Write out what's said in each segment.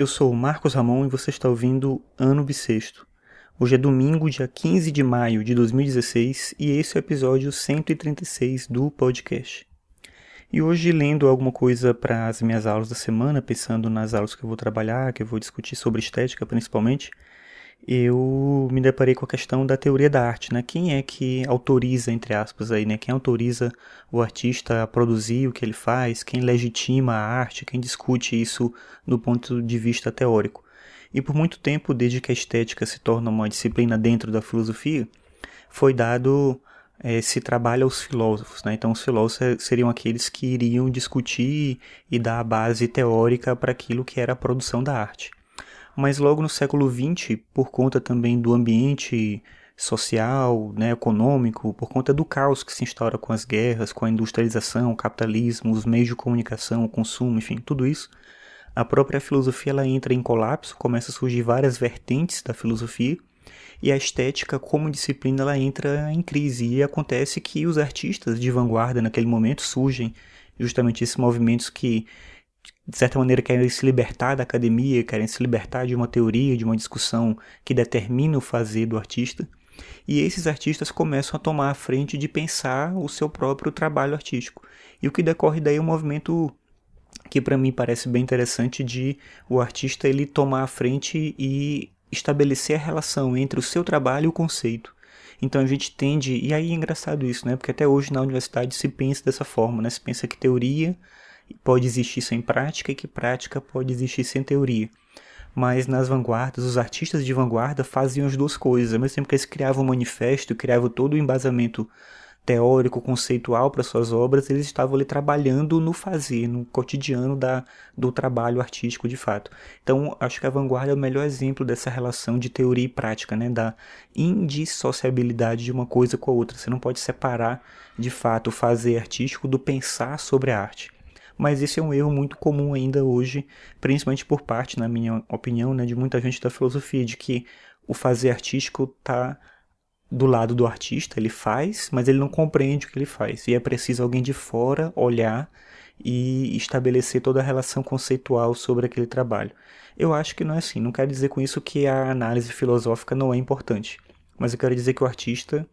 Eu sou o Marcos Ramon e você está ouvindo Ano Bissexto. Hoje é domingo, dia 15 de maio de 2016 e esse é o episódio 136 do podcast. E hoje, lendo alguma coisa para as minhas aulas da semana, pensando nas aulas que eu vou trabalhar, que eu vou discutir sobre estética principalmente, eu me deparei com a questão da teoria da arte, né? Quem é que autoriza, entre aspas, aí, né? Quem autoriza o artista a produzir o que ele faz? Quem legitima a arte? Quem discute isso do ponto de vista teórico? E por muito tempo, desde que a estética se torna uma disciplina dentro da filosofia, foi dado eh, esse trabalho aos filósofos, né? Então, os filósofos seriam aqueles que iriam discutir e dar a base teórica para aquilo que era a produção da arte mas logo no século XX, por conta também do ambiente social, né, econômico, por conta do caos que se instaura com as guerras, com a industrialização, o capitalismo, os meios de comunicação, o consumo, enfim, tudo isso, a própria filosofia ela entra em colapso, começa a surgir várias vertentes da filosofia, e a estética como disciplina ela entra em crise e acontece que os artistas de vanguarda naquele momento surgem justamente esses movimentos que de certa maneira querem se libertar da academia, querem se libertar de uma teoria, de uma discussão que determina o fazer do artista. E esses artistas começam a tomar a frente de pensar o seu próprio trabalho artístico. E o que decorre daí é um movimento que para mim parece bem interessante de o artista ele tomar a frente e estabelecer a relação entre o seu trabalho e o conceito. Então a gente tende, e aí é engraçado isso, né? Porque até hoje na universidade se pensa dessa forma, né? Se pensa que teoria pode existir sem prática e que prática pode existir sem teoria. Mas nas vanguardas, os artistas de vanguarda faziam as duas coisas. Ao mesmo tempo que eles criavam um manifesto, criavam todo o embasamento teórico, conceitual para suas obras, eles estavam ali trabalhando no fazer, no cotidiano da, do trabalho artístico de fato. Então, acho que a vanguarda é o melhor exemplo dessa relação de teoria e prática, né? da indissociabilidade de uma coisa com a outra. Você não pode separar, de fato, o fazer artístico do pensar sobre a arte mas esse é um erro muito comum ainda hoje, principalmente por parte, na minha opinião, né, de muita gente da filosofia, de que o fazer artístico está do lado do artista, ele faz, mas ele não compreende o que ele faz. E é preciso alguém de fora olhar e estabelecer toda a relação conceitual sobre aquele trabalho. Eu acho que não é assim. Não quero dizer com isso que a análise filosófica não é importante, mas eu quero dizer que o artista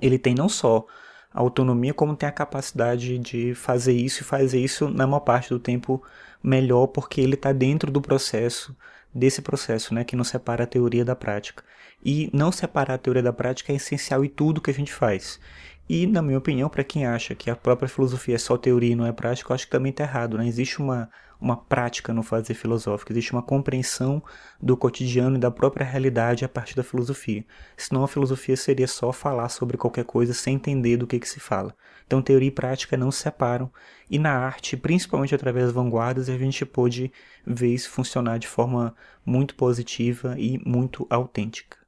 ele tem não só a autonomia, como tem a capacidade de fazer isso e fazer isso na maior parte do tempo melhor, porque ele está dentro do processo, desse processo, né, que não separa a teoria da prática. E não separar a teoria da prática é essencial em tudo que a gente faz. E, na minha opinião, para quem acha que a própria filosofia é só teoria e não é prática, eu acho que também está errado. Né? Existe uma, uma prática no fazer filosófico, existe uma compreensão do cotidiano e da própria realidade a partir da filosofia. Senão a filosofia seria só falar sobre qualquer coisa sem entender do que, que se fala. Então teoria e prática não se separam. E na arte, principalmente através das vanguardas, a gente pôde ver isso funcionar de forma muito positiva e muito autêntica.